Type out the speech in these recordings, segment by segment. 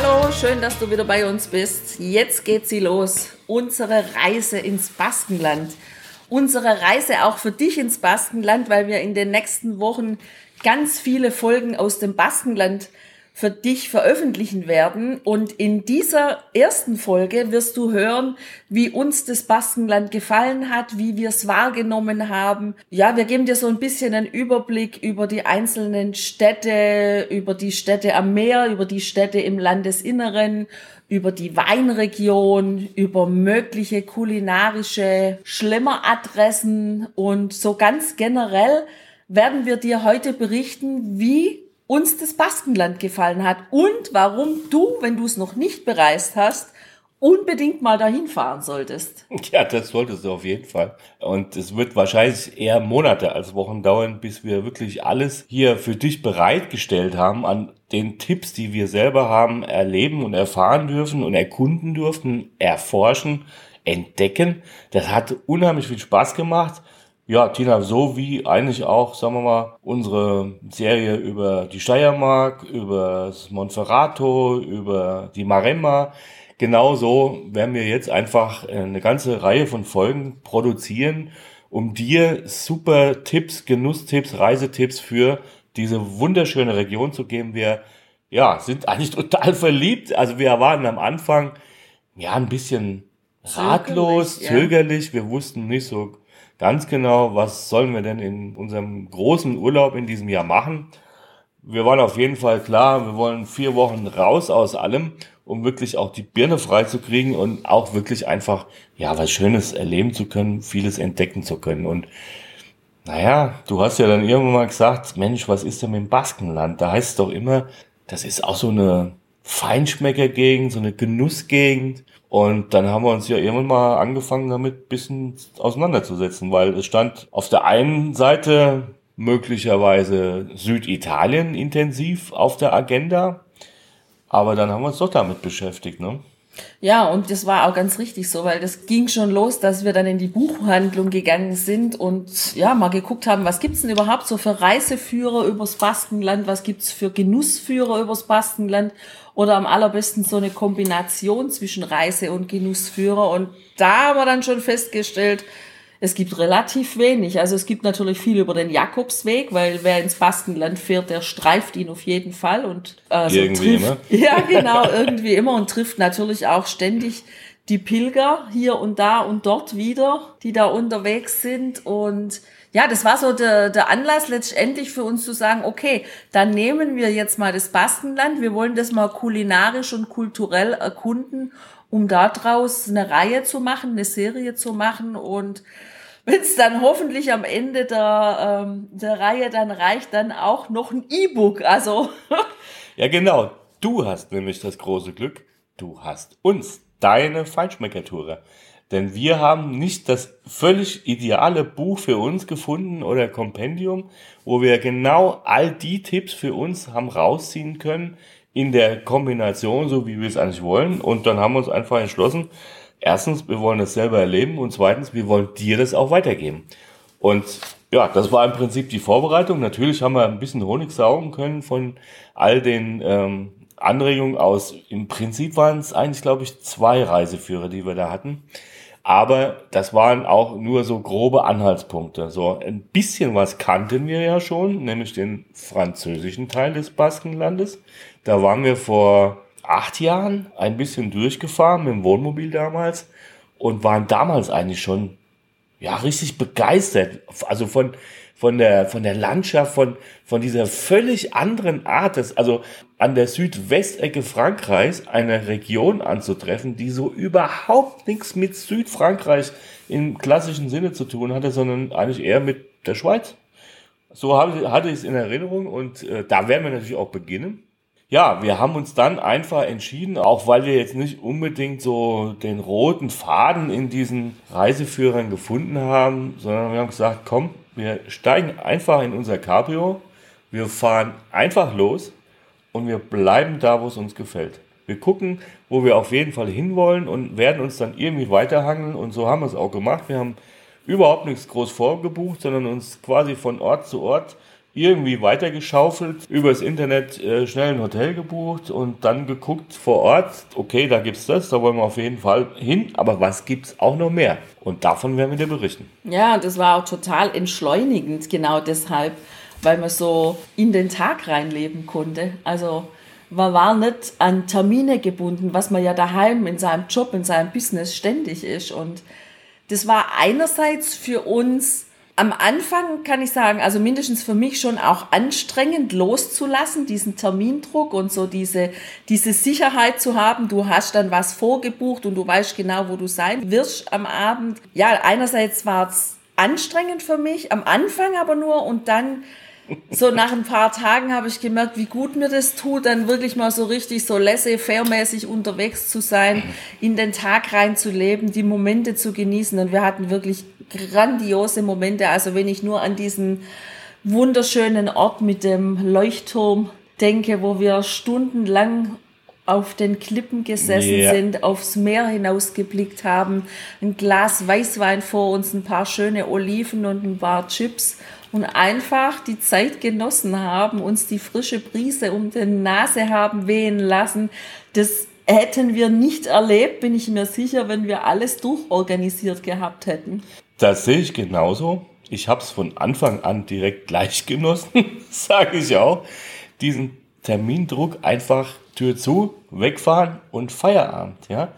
Hallo, schön, dass du wieder bei uns bist. Jetzt geht sie los. Unsere Reise ins Baskenland. Unsere Reise auch für dich ins Baskenland, weil wir in den nächsten Wochen ganz viele Folgen aus dem Baskenland für dich veröffentlichen werden. Und in dieser ersten Folge wirst du hören, wie uns das Baskenland gefallen hat, wie wir es wahrgenommen haben. Ja, wir geben dir so ein bisschen einen Überblick über die einzelnen Städte, über die Städte am Meer, über die Städte im Landesinneren, über die Weinregion, über mögliche kulinarische Schlemmeradressen und so ganz generell werden wir dir heute berichten, wie uns das Baskenland gefallen hat und warum du, wenn du es noch nicht bereist hast, unbedingt mal dahin fahren solltest. Ja, das solltest du auf jeden Fall. Und es wird wahrscheinlich eher Monate als Wochen dauern, bis wir wirklich alles hier für dich bereitgestellt haben an den Tipps, die wir selber haben, erleben und erfahren dürfen und erkunden durften, erforschen, entdecken. Das hat unheimlich viel Spaß gemacht. Ja, Tina, so wie eigentlich auch, sagen wir mal, unsere Serie über die Steiermark, über das Monferrato, über die Maremma. Genauso werden wir jetzt einfach eine ganze Reihe von Folgen produzieren, um dir super Tipps, Genusstipps, Reisetipps für diese wunderschöne Region zu geben. Wir, ja, sind eigentlich total verliebt. Also wir waren am Anfang, ja, ein bisschen ratlos, zögerlich. Ja. zögerlich. Wir wussten nicht so ganz genau, was sollen wir denn in unserem großen Urlaub in diesem Jahr machen. Wir waren auf jeden Fall klar, wir wollen vier Wochen raus aus allem, um wirklich auch die Birne frei zu kriegen und auch wirklich einfach, ja, was Schönes erleben zu können, vieles entdecken zu können. Und naja, du hast ja dann irgendwann mal gesagt, Mensch, was ist denn mit dem Baskenland? Da heißt es doch immer, das ist auch so eine Feinschmeckergegend, so eine Genussgegend. Und dann haben wir uns ja irgendwann mal angefangen damit bisschen auseinanderzusetzen, weil es stand auf der einen Seite möglicherweise Süditalien intensiv auf der Agenda, aber dann haben wir uns doch damit beschäftigt, ne? Ja, und das war auch ganz richtig so, weil das ging schon los, dass wir dann in die Buchhandlung gegangen sind und ja, mal geguckt haben, was gibt's denn überhaupt so für Reiseführer übers Baskenland, was gibt's für Genussführer übers Baskenland oder am allerbesten so eine Kombination zwischen Reise- und Genussführer. Und da haben wir dann schon festgestellt, es gibt relativ wenig. Also es gibt natürlich viel über den Jakobsweg, weil wer ins Baskenland fährt, der streift ihn auf jeden Fall und äh, so irgendwie trifft, immer. Ja, genau, irgendwie immer und trifft natürlich auch ständig die Pilger hier und da und dort wieder, die da unterwegs sind und ja, das war so der, der Anlass letztendlich für uns zu sagen, okay, dann nehmen wir jetzt mal das Baskenland, wir wollen das mal kulinarisch und kulturell erkunden, um daraus eine Reihe zu machen, eine Serie zu machen und wenn es dann hoffentlich am Ende der, ähm, der Reihe dann reicht, dann auch noch ein E-Book. Also. ja, genau. Du hast nämlich das große Glück. Du hast uns, deine Feinschmeckertour. Denn wir haben nicht das völlig ideale Buch für uns gefunden oder Kompendium, wo wir genau all die Tipps für uns haben rausziehen können in der Kombination, so wie wir es eigentlich wollen. Und dann haben wir uns einfach entschlossen, erstens, wir wollen das selber erleben und zweitens, wir wollen dir das auch weitergeben. Und ja, das war im Prinzip die Vorbereitung. Natürlich haben wir ein bisschen Honig saugen können von all den ähm, Anregungen aus. Im Prinzip waren es eigentlich, glaube ich, zwei Reiseführer, die wir da hatten. Aber das waren auch nur so grobe Anhaltspunkte. So ein bisschen was kannten wir ja schon, nämlich den französischen Teil des Baskenlandes. Da waren wir vor acht Jahren ein bisschen durchgefahren mit dem Wohnmobil damals und waren damals eigentlich schon ja richtig begeistert. Also von von der, von der Landschaft, von, von dieser völlig anderen Art, des, also an der Südwestecke Frankreichs eine Region anzutreffen, die so überhaupt nichts mit Südfrankreich im klassischen Sinne zu tun hatte, sondern eigentlich eher mit der Schweiz. So hatte ich es in Erinnerung und äh, da werden wir natürlich auch beginnen. ja, wir haben uns dann einfach entschieden, auch weil wir jetzt nicht unbedingt so den roten Faden in diesen Reiseführern gefunden haben, sondern wir haben gesagt, komm, wir steigen einfach in unser Cabrio, wir fahren einfach los und wir bleiben da, wo es uns gefällt. Wir gucken, wo wir auf jeden Fall hinwollen und werden uns dann irgendwie weiterhangeln und so haben wir es auch gemacht. Wir haben überhaupt nichts groß vorgebucht, sondern uns quasi von Ort zu Ort irgendwie weitergeschaufelt, übers Internet äh, schnell ein Hotel gebucht und dann geguckt vor Ort, okay, da gibt's das, da wollen wir auf jeden Fall hin, aber was gibt's auch noch mehr? Und davon werden wir dir berichten. Ja, das war auch total entschleunigend, genau deshalb, weil man so in den Tag reinleben konnte. Also man war nicht an Termine gebunden, was man ja daheim in seinem Job, in seinem Business ständig ist. Und das war einerseits für uns am Anfang kann ich sagen, also mindestens für mich schon auch anstrengend loszulassen, diesen Termindruck und so diese, diese Sicherheit zu haben. Du hast dann was vorgebucht und du weißt genau, wo du sein wirst am Abend. Ja, einerseits war es anstrengend für mich, am Anfang aber nur und dann so nach ein paar Tagen habe ich gemerkt, wie gut mir das tut, dann wirklich mal so richtig so laissez-faire-mäßig unterwegs zu sein, in den Tag reinzuleben, die Momente zu genießen. Und wir hatten wirklich grandiose Momente. Also wenn ich nur an diesen wunderschönen Ort mit dem Leuchtturm denke, wo wir stundenlang auf den Klippen gesessen yeah. sind, aufs Meer hinausgeblickt haben, ein Glas Weißwein vor uns, ein paar schöne Oliven und ein paar Chips und einfach die Zeit genossen haben, uns die frische Brise um die Nase haben wehen lassen. Das hätten wir nicht erlebt, bin ich mir sicher, wenn wir alles durchorganisiert gehabt hätten. Das sehe ich genauso. Ich habe es von Anfang an direkt gleich genossen, sage ich auch. Diesen Termindruck einfach Tür zu, wegfahren und Feierabend. Ja,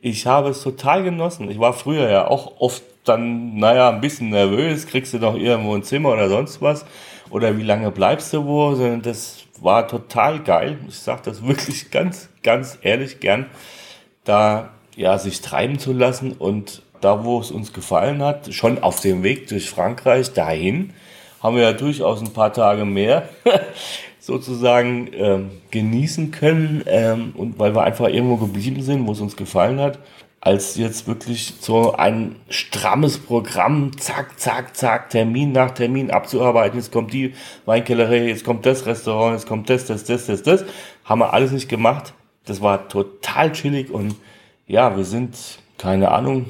ich habe es total genossen. Ich war früher ja auch oft dann, naja, ein bisschen nervös, kriegst du doch irgendwo ein Zimmer oder sonst was. Oder wie lange bleibst du wo? Das war total geil. Ich sage das wirklich ganz, ganz ehrlich gern, da ja, sich treiben zu lassen und da, wo es uns gefallen hat, schon auf dem Weg durch Frankreich dahin, haben wir ja durchaus ein paar Tage mehr sozusagen ähm, genießen können ähm, und weil wir einfach irgendwo geblieben sind, wo es uns gefallen hat als jetzt wirklich so ein strammes Programm, zack, zack, zack, Termin nach Termin abzuarbeiten. Jetzt kommt die Weinkellerei, jetzt kommt das Restaurant, jetzt kommt das, das, das, das, das. Haben wir alles nicht gemacht. Das war total chillig und ja, wir sind, keine Ahnung,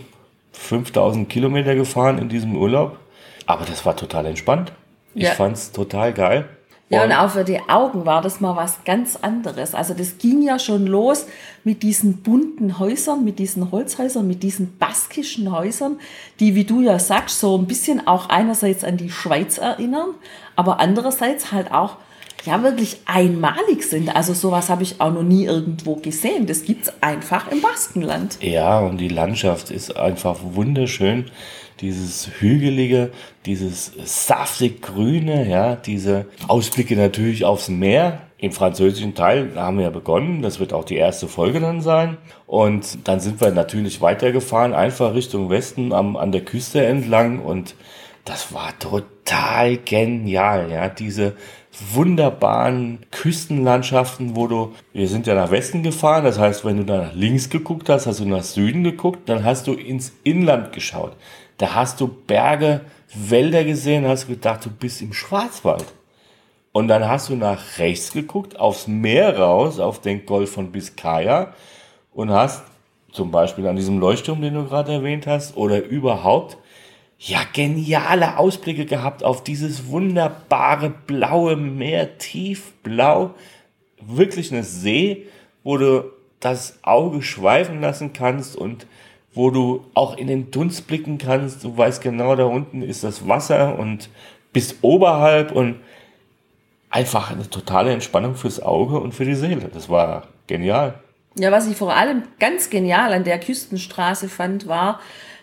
5000 Kilometer gefahren in diesem Urlaub. Aber das war total entspannt. Ich ja. fand's total geil. Ja, und auch für die Augen war das mal was ganz anderes. Also das ging ja schon los mit diesen bunten Häusern, mit diesen Holzhäusern, mit diesen baskischen Häusern, die, wie du ja sagst, so ein bisschen auch einerseits an die Schweiz erinnern, aber andererseits halt auch ja wirklich einmalig sind. Also sowas habe ich auch noch nie irgendwo gesehen. Das gibt's einfach im Baskenland. Ja, und die Landschaft ist einfach wunderschön dieses hügelige, dieses saftig grüne, ja, diese Ausblicke natürlich aufs Meer. Im französischen Teil haben wir ja begonnen, das wird auch die erste Folge dann sein. Und dann sind wir natürlich weitergefahren, einfach Richtung Westen am, an der Küste entlang und das war total genial, ja, diese wunderbaren Küstenlandschaften, wo du, wir sind ja nach Westen gefahren, das heißt, wenn du da nach links geguckt hast, hast du nach Süden geguckt, dann hast du ins Inland geschaut. Da hast du Berge, Wälder gesehen, hast gedacht, du bist im Schwarzwald. Und dann hast du nach rechts geguckt, aufs Meer raus, auf den Golf von Biscaya und hast zum Beispiel an diesem Leuchtturm, den du gerade erwähnt hast, oder überhaupt, ja, geniale Ausblicke gehabt auf dieses wunderbare blaue Meer, tiefblau, wirklich eine See, wo du das Auge schweifen lassen kannst und wo du auch in den Dunst blicken kannst. Du weißt genau, da unten ist das Wasser und bis oberhalb und einfach eine totale Entspannung fürs Auge und für die Seele. Das war genial. Ja, was ich vor allem ganz genial an der Küstenstraße fand, war,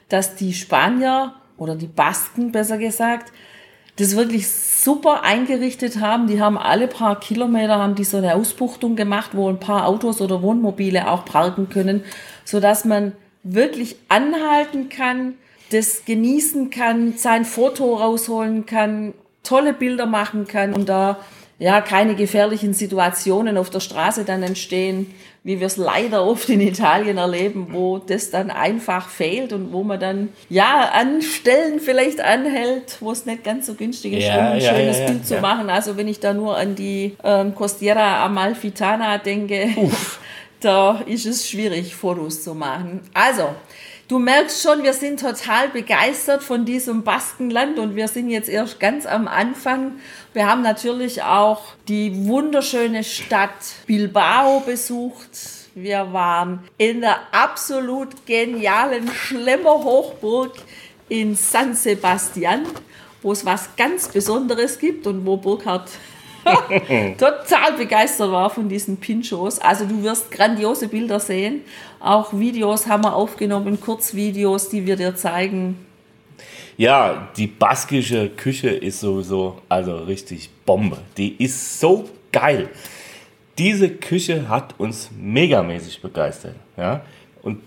dass die Spanier oder die Basken besser gesagt, das wirklich super eingerichtet haben. Die haben alle paar Kilometer haben die so eine Ausbuchtung gemacht, wo ein paar Autos oder Wohnmobile auch parken können, so dass man wirklich anhalten kann, das genießen kann, sein Foto rausholen kann, tolle Bilder machen kann und da ja, keine gefährlichen Situationen auf der Straße dann entstehen, wie wir es leider oft in Italien erleben, wo das dann einfach fehlt und wo man dann, ja, an Stellen vielleicht anhält, wo es nicht ganz so günstig ist, Ja, um ein ja, schönes ja, Bild zu machen. Also wenn ich da nur an die ähm, Costiera Amalfitana denke, da ist es schwierig, Fotos zu machen. Also, du merkst schon, wir sind total begeistert von diesem Baskenland und wir sind jetzt erst ganz am Anfang. Wir haben natürlich auch die wunderschöne Stadt Bilbao besucht. Wir waren in der absolut genialen Schlemmerhochburg in San Sebastian, wo es was ganz Besonderes gibt und wo Burkhard total begeistert war von diesen Pinchos. Also du wirst grandiose Bilder sehen. Auch Videos haben wir aufgenommen, Kurzvideos, die wir dir zeigen. Ja, die baskische Küche ist sowieso also richtig Bombe. Die ist so geil. Diese Küche hat uns megamäßig begeistert. Ja? Und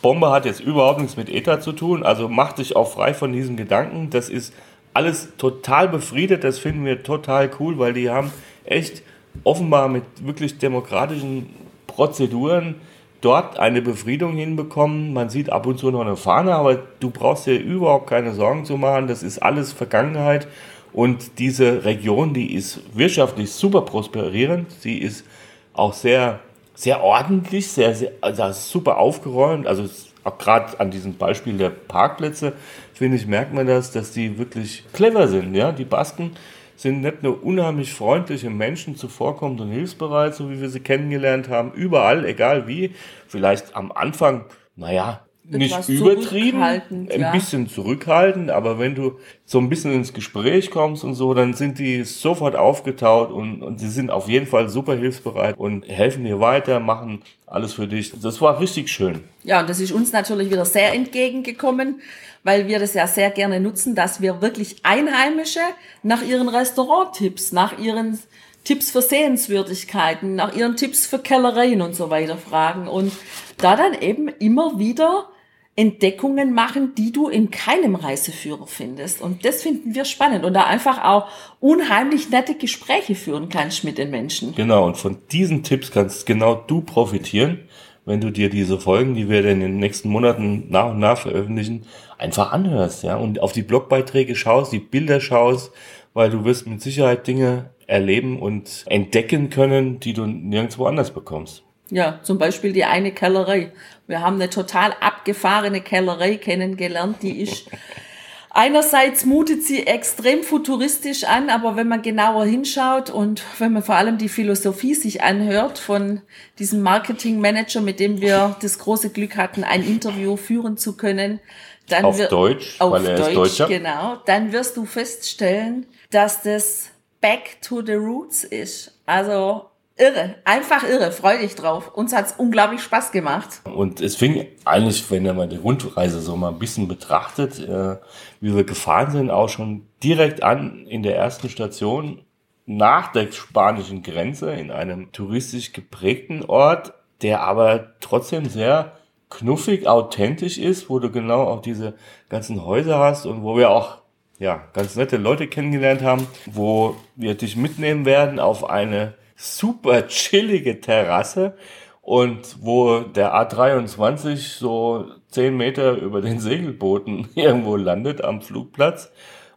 Bombe hat jetzt überhaupt nichts mit ETA zu tun. Also mach dich auch frei von diesem Gedanken. Das ist alles total befriedet. Das finden wir total cool, weil die haben echt offenbar mit wirklich demokratischen Prozeduren dort eine Befriedung hinbekommen. Man sieht ab und zu noch eine Fahne, aber du brauchst dir überhaupt keine Sorgen zu machen. Das ist alles Vergangenheit. Und diese Region, die ist wirtschaftlich super prosperierend. Sie ist auch sehr, sehr ordentlich, sehr, sehr also super aufgeräumt. Also auch gerade an diesem Beispiel der Parkplätze, finde ich, merkt man das, dass die wirklich clever sind. Ja? Die Basken sind nicht nur unheimlich freundliche Menschen, zuvorkommend und hilfsbereit, so wie wir sie kennengelernt haben, überall, egal wie. Vielleicht am Anfang, naja, nicht übertrieben, ein ja. bisschen zurückhaltend, aber wenn du so ein bisschen ins Gespräch kommst und so, dann sind die sofort aufgetaut und, und sie sind auf jeden Fall super hilfsbereit und helfen dir weiter, machen alles für dich. Das war richtig schön. Ja, und das ist uns natürlich wieder sehr entgegengekommen, weil wir das ja sehr gerne nutzen, dass wir wirklich Einheimische nach ihren Restauranttipps, nach ihren Tipps für Sehenswürdigkeiten, nach ihren Tipps für Kellereien und so weiter fragen und da dann eben immer wieder Entdeckungen machen, die du in keinem Reiseführer findest. Und das finden wir spannend und da einfach auch unheimlich nette Gespräche führen kannst mit den Menschen. Genau, und von diesen Tipps kannst genau du profitieren, wenn du dir diese Folgen, die wir in den nächsten Monaten nach und nach veröffentlichen, einfach anhörst, ja, und auf die Blogbeiträge schaust, die Bilder schaust, weil du wirst mit Sicherheit Dinge erleben und entdecken können, die du nirgendwo anders bekommst. Ja, zum Beispiel die eine Kellerei. Wir haben eine total abgefahrene Kellerei kennengelernt, die ist einerseits mutet sie extrem futuristisch an, aber wenn man genauer hinschaut und wenn man vor allem die Philosophie sich anhört von diesem Marketingmanager, mit dem wir das große Glück hatten, ein Interview führen zu können, dann Auf wir- Deutsch, auf weil er ist Deutsch, Deutscher. genau, dann wirst du feststellen, dass das Back to the Roots ist. Also irre, einfach irre, freu dich drauf. Uns hat's unglaublich Spaß gemacht. Und es fing eigentlich, wenn man die Rundreise so mal ein bisschen betrachtet, äh, wie wir gefahren sind, auch schon direkt an in der ersten Station nach der spanischen Grenze in einem touristisch geprägten Ort, der aber trotzdem sehr knuffig, authentisch ist, wo du genau auch diese ganzen Häuser hast und wo wir auch ja, ganz nette Leute kennengelernt haben, wo wir dich mitnehmen werden auf eine super chillige Terrasse und wo der A23 so 10 Meter über den Segelbooten irgendwo landet am Flugplatz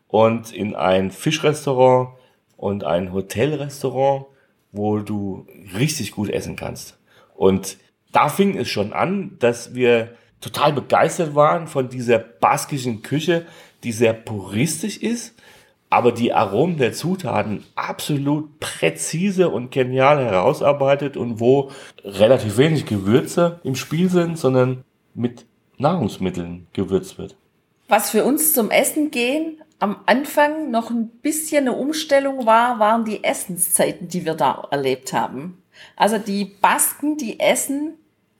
und in ein Fischrestaurant und ein Hotelrestaurant, wo du richtig gut essen kannst. Und da fing es schon an, dass wir total begeistert waren von dieser baskischen Küche, die sehr puristisch ist, aber die Aromen der Zutaten absolut präzise und genial herausarbeitet und wo relativ wenig Gewürze im Spiel sind, sondern mit Nahrungsmitteln gewürzt wird. Was für uns zum Essen gehen am Anfang noch ein bisschen eine Umstellung war, waren die Essenszeiten, die wir da erlebt haben. Also die Basken, die essen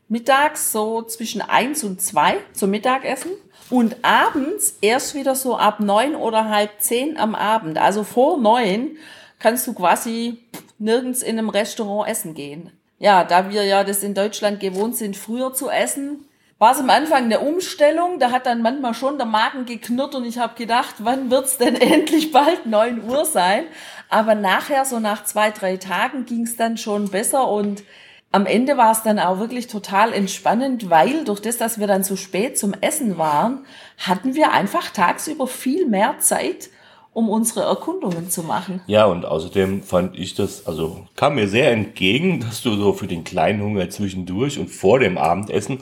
mittags so zwischen eins und zwei zum Mittagessen und abends erst wieder so ab neun oder halb zehn am Abend. Also vor neun kannst du quasi nirgends in einem Restaurant essen gehen. Ja, da wir ja das in Deutschland gewohnt sind, früher zu essen, war es am Anfang eine Umstellung. Da hat dann manchmal schon der Magen geknurrt und ich habe gedacht, wann wird's denn endlich bald neun Uhr sein? Aber nachher, so nach zwei, drei Tagen, ging's dann schon besser und am Ende war es dann auch wirklich total entspannend, weil durch das, dass wir dann so spät zum Essen waren, hatten wir einfach tagsüber viel mehr Zeit, um unsere Erkundungen zu machen. Ja, und außerdem fand ich das, also kam mir sehr entgegen, dass du so für den kleinen Hunger zwischendurch und vor dem Abendessen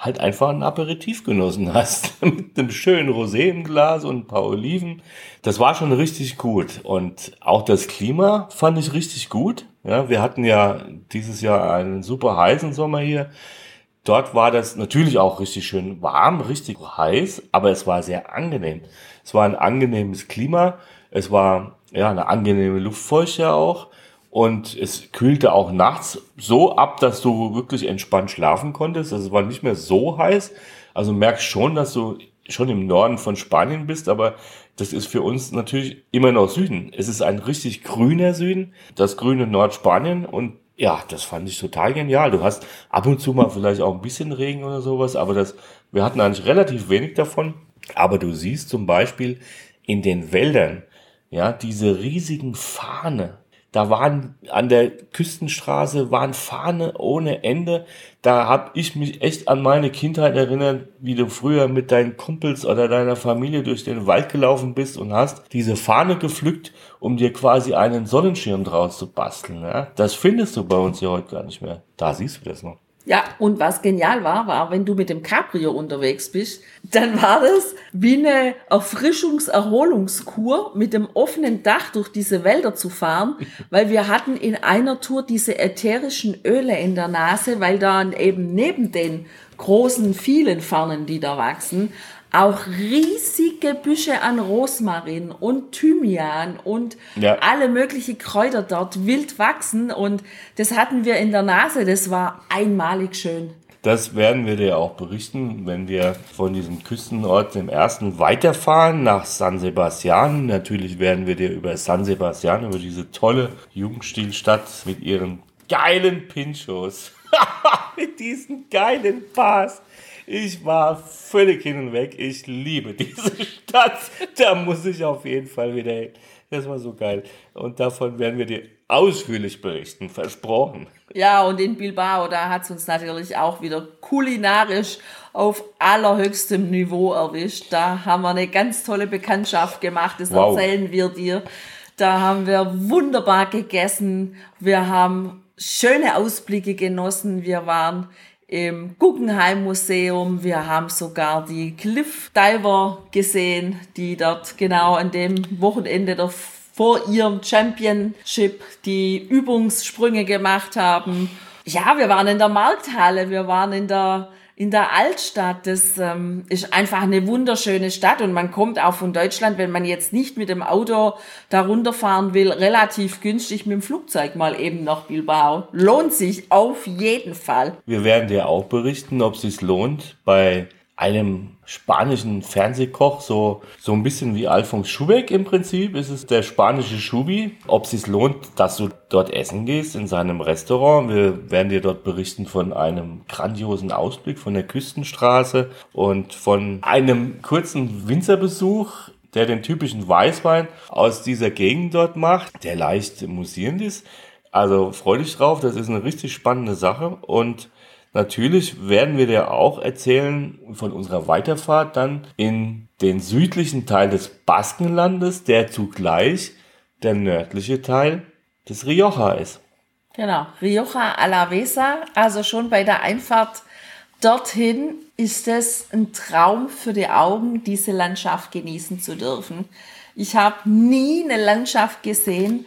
halt einfach ein Aperitif genossen hast. Mit einem schönen Rosé im Glas und ein paar Oliven. Das war schon richtig gut. Und auch das Klima fand ich richtig gut. Ja, wir hatten ja dieses Jahr einen super heißen Sommer hier. Dort war das natürlich auch richtig schön warm, richtig heiß, aber es war sehr angenehm. Es war ein angenehmes Klima. Es war ja eine angenehme Luftfeuchte auch. Und es kühlte auch nachts so ab, dass du wirklich entspannt schlafen konntest. Also es war nicht mehr so heiß. Also merkst schon, dass du schon im Norden von Spanien bist, aber das ist für uns natürlich immer noch Süden. Es ist ein richtig grüner Süden, das grüne Nordspanien und ja, das fand ich total genial. Du hast ab und zu mal vielleicht auch ein bisschen Regen oder sowas, aber das, wir hatten eigentlich relativ wenig davon. Aber du siehst zum Beispiel in den Wäldern, ja, diese riesigen Fahne, da waren an der Küstenstraße waren Fahne ohne Ende. Da hab ich mich echt an meine Kindheit erinnert, wie du früher mit deinen Kumpels oder deiner Familie durch den Wald gelaufen bist und hast diese Fahne gepflückt, um dir quasi einen Sonnenschirm draus zu basteln. Ja? Das findest du bei uns hier heute gar nicht mehr. Da siehst du das noch. Ja, und was genial war, war, wenn du mit dem Cabrio unterwegs bist, dann war das wie eine Erfrischungs-Erholungskur mit dem offenen Dach durch diese Wälder zu fahren, weil wir hatten in einer Tour diese ätherischen Öle in der Nase, weil dann eben neben den großen, vielen Fernen, die da wachsen, auch riesige Büsche an Rosmarin und Thymian und ja. alle möglichen Kräuter dort wild wachsen und das hatten wir in der Nase, das war einmalig schön. Das werden wir dir auch berichten, wenn wir von diesem Küstenort, dem ersten, weiterfahren nach San Sebastian. Natürlich werden wir dir über San Sebastian, über diese tolle Jugendstilstadt mit ihren geilen Pinchos, mit diesen geilen Bars, ich war völlig hin und weg. Ich liebe diese Stadt. Da muss ich auf jeden Fall wieder hin. Das war so geil. Und davon werden wir dir ausführlich berichten, versprochen. Ja, und in Bilbao, da hat es uns natürlich auch wieder kulinarisch auf allerhöchstem Niveau erwischt. Da haben wir eine ganz tolle Bekanntschaft gemacht, das wow. erzählen wir dir. Da haben wir wunderbar gegessen, wir haben schöne Ausblicke genossen, wir waren im Guggenheim Museum. Wir haben sogar die Cliff Diver gesehen, die dort genau an dem Wochenende der vor ihrem Championship die Übungssprünge gemacht haben. Ja, wir waren in der Markthalle, wir waren in der in der Altstadt. Das ähm, ist einfach eine wunderschöne Stadt und man kommt auch von Deutschland, wenn man jetzt nicht mit dem Auto da runterfahren will, relativ günstig mit dem Flugzeug mal eben nach Bilbao. Lohnt sich auf jeden Fall. Wir werden dir auch berichten, ob es sich lohnt, bei einem spanischen Fernsehkoch, so, so ein bisschen wie Alfons Schubeck im Prinzip, ist es der spanische Schubi. Ob es sich lohnt, dass du dort essen gehst in seinem Restaurant. Wir werden dir dort berichten von einem grandiosen Ausblick von der Küstenstraße und von einem kurzen Winzerbesuch der den typischen Weißwein aus dieser Gegend dort macht, der leicht musierend ist. Also freu dich drauf, das ist eine richtig spannende Sache und Natürlich werden wir dir auch erzählen von unserer Weiterfahrt dann in den südlichen Teil des Baskenlandes, der zugleich der nördliche Teil des Rioja ist. Genau, Rioja Alavesa, also schon bei der Einfahrt dorthin ist es ein Traum für die Augen, diese Landschaft genießen zu dürfen. Ich habe nie eine Landschaft gesehen,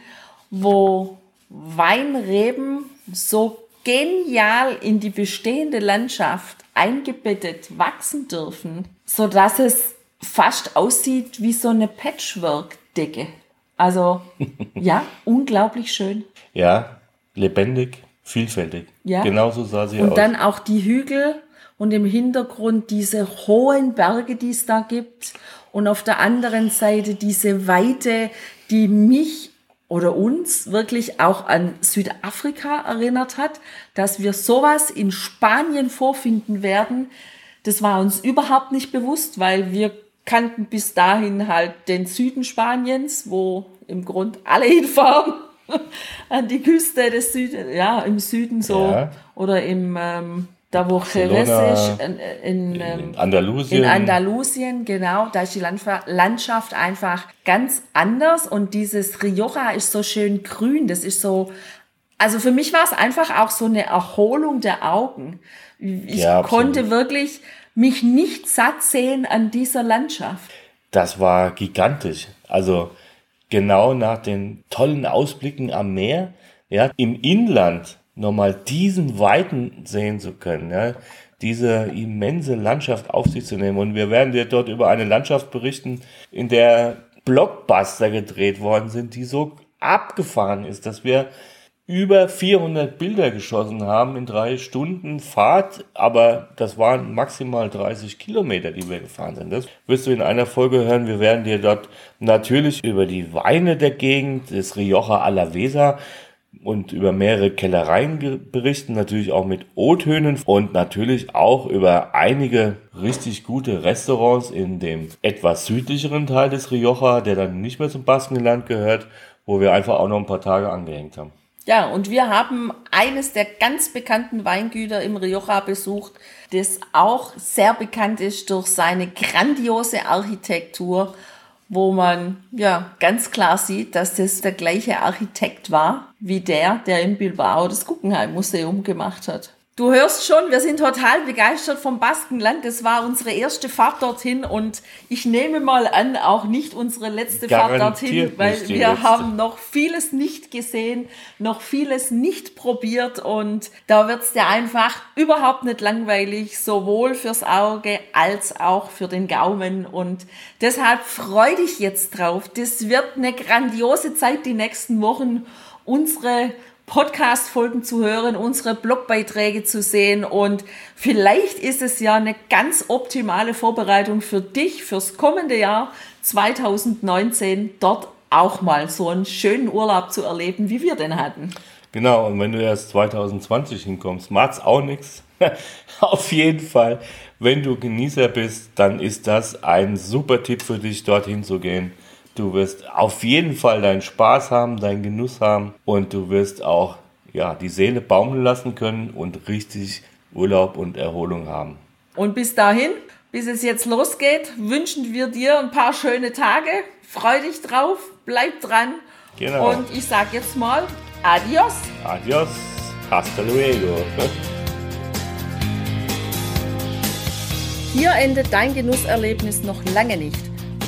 wo Weinreben so genial in die bestehende Landschaft eingebettet wachsen dürfen, so dass es fast aussieht wie so eine Patchwork-Decke. Also, ja, unglaublich schön. Ja, lebendig, vielfältig. Ja. Genauso sah sie und aus. Und dann auch die Hügel und im Hintergrund diese hohen Berge, die es da gibt. Und auf der anderen Seite diese Weite, die mich oder uns wirklich auch an Südafrika erinnert hat, dass wir sowas in Spanien vorfinden werden. Das war uns überhaupt nicht bewusst, weil wir kannten bis dahin halt den Süden Spaniens, wo im Grund alle hinfahren an die Küste des Süden, ja, im Süden so ja. oder im ähm, da wo Jerez ist, in, in, in, ähm, Andalusien. In Andalusien, genau. Da ist die Landschaft einfach ganz anders und dieses Rioja ist so schön grün. Das ist so, also für mich war es einfach auch so eine Erholung der Augen. Ich ja, konnte wirklich mich nicht satt sehen an dieser Landschaft. Das war gigantisch. Also genau nach den tollen Ausblicken am Meer, ja, im Inland nochmal diesen Weiten sehen zu können, ja, diese immense Landschaft auf sich zu nehmen. Und wir werden dir dort über eine Landschaft berichten, in der Blockbuster gedreht worden sind, die so abgefahren ist, dass wir über 400 Bilder geschossen haben in drei Stunden Fahrt, aber das waren maximal 30 Kilometer, die wir gefahren sind. Das wirst du in einer Folge hören. Wir werden dir dort natürlich über die Weine der Gegend, des Rioja Alavesa und über mehrere Kellereien berichten, natürlich auch mit O-Tönen und natürlich auch über einige richtig gute Restaurants in dem etwas südlicheren Teil des Rioja, der dann nicht mehr zum Baskenland gehört, wo wir einfach auch noch ein paar Tage angehängt haben. Ja, und wir haben eines der ganz bekannten Weingüter im Rioja besucht, das auch sehr bekannt ist durch seine grandiose Architektur, wo man ja ganz klar sieht, dass das der gleiche Architekt war wie der, der in Bilbao das Guggenheim Museum gemacht hat. Du hörst schon, wir sind total begeistert vom Baskenland. Das war unsere erste Fahrt dorthin und ich nehme mal an, auch nicht unsere letzte Garantiert Fahrt dorthin, weil wir letzte. haben noch vieles nicht gesehen, noch vieles nicht probiert und da wird es dir einfach überhaupt nicht langweilig, sowohl fürs Auge als auch für den Gaumen und deshalb freu dich jetzt drauf. Das wird eine grandiose Zeit die nächsten Wochen. Unsere Podcast-Folgen zu hören, unsere Blogbeiträge zu sehen und vielleicht ist es ja eine ganz optimale Vorbereitung für dich fürs kommende Jahr 2019 dort auch mal so einen schönen Urlaub zu erleben, wie wir den hatten. Genau, und wenn du erst 2020 hinkommst, macht's auch nichts. Auf jeden Fall, wenn du Genießer bist, dann ist das ein super Tipp für dich, dorthin zu gehen. Du wirst auf jeden Fall deinen Spaß haben, deinen Genuss haben und du wirst auch ja, die Seele baumeln lassen können und richtig Urlaub und Erholung haben. Und bis dahin, bis es jetzt losgeht, wünschen wir dir ein paar schöne Tage. Freu dich drauf, bleib dran. Genau. Und ich sag jetzt mal Adios. Adios. Hasta luego. Hier endet dein Genusserlebnis noch lange nicht.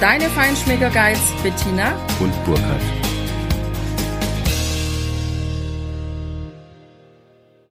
Deine Feinschmecker Guides Bettina und Burkhard.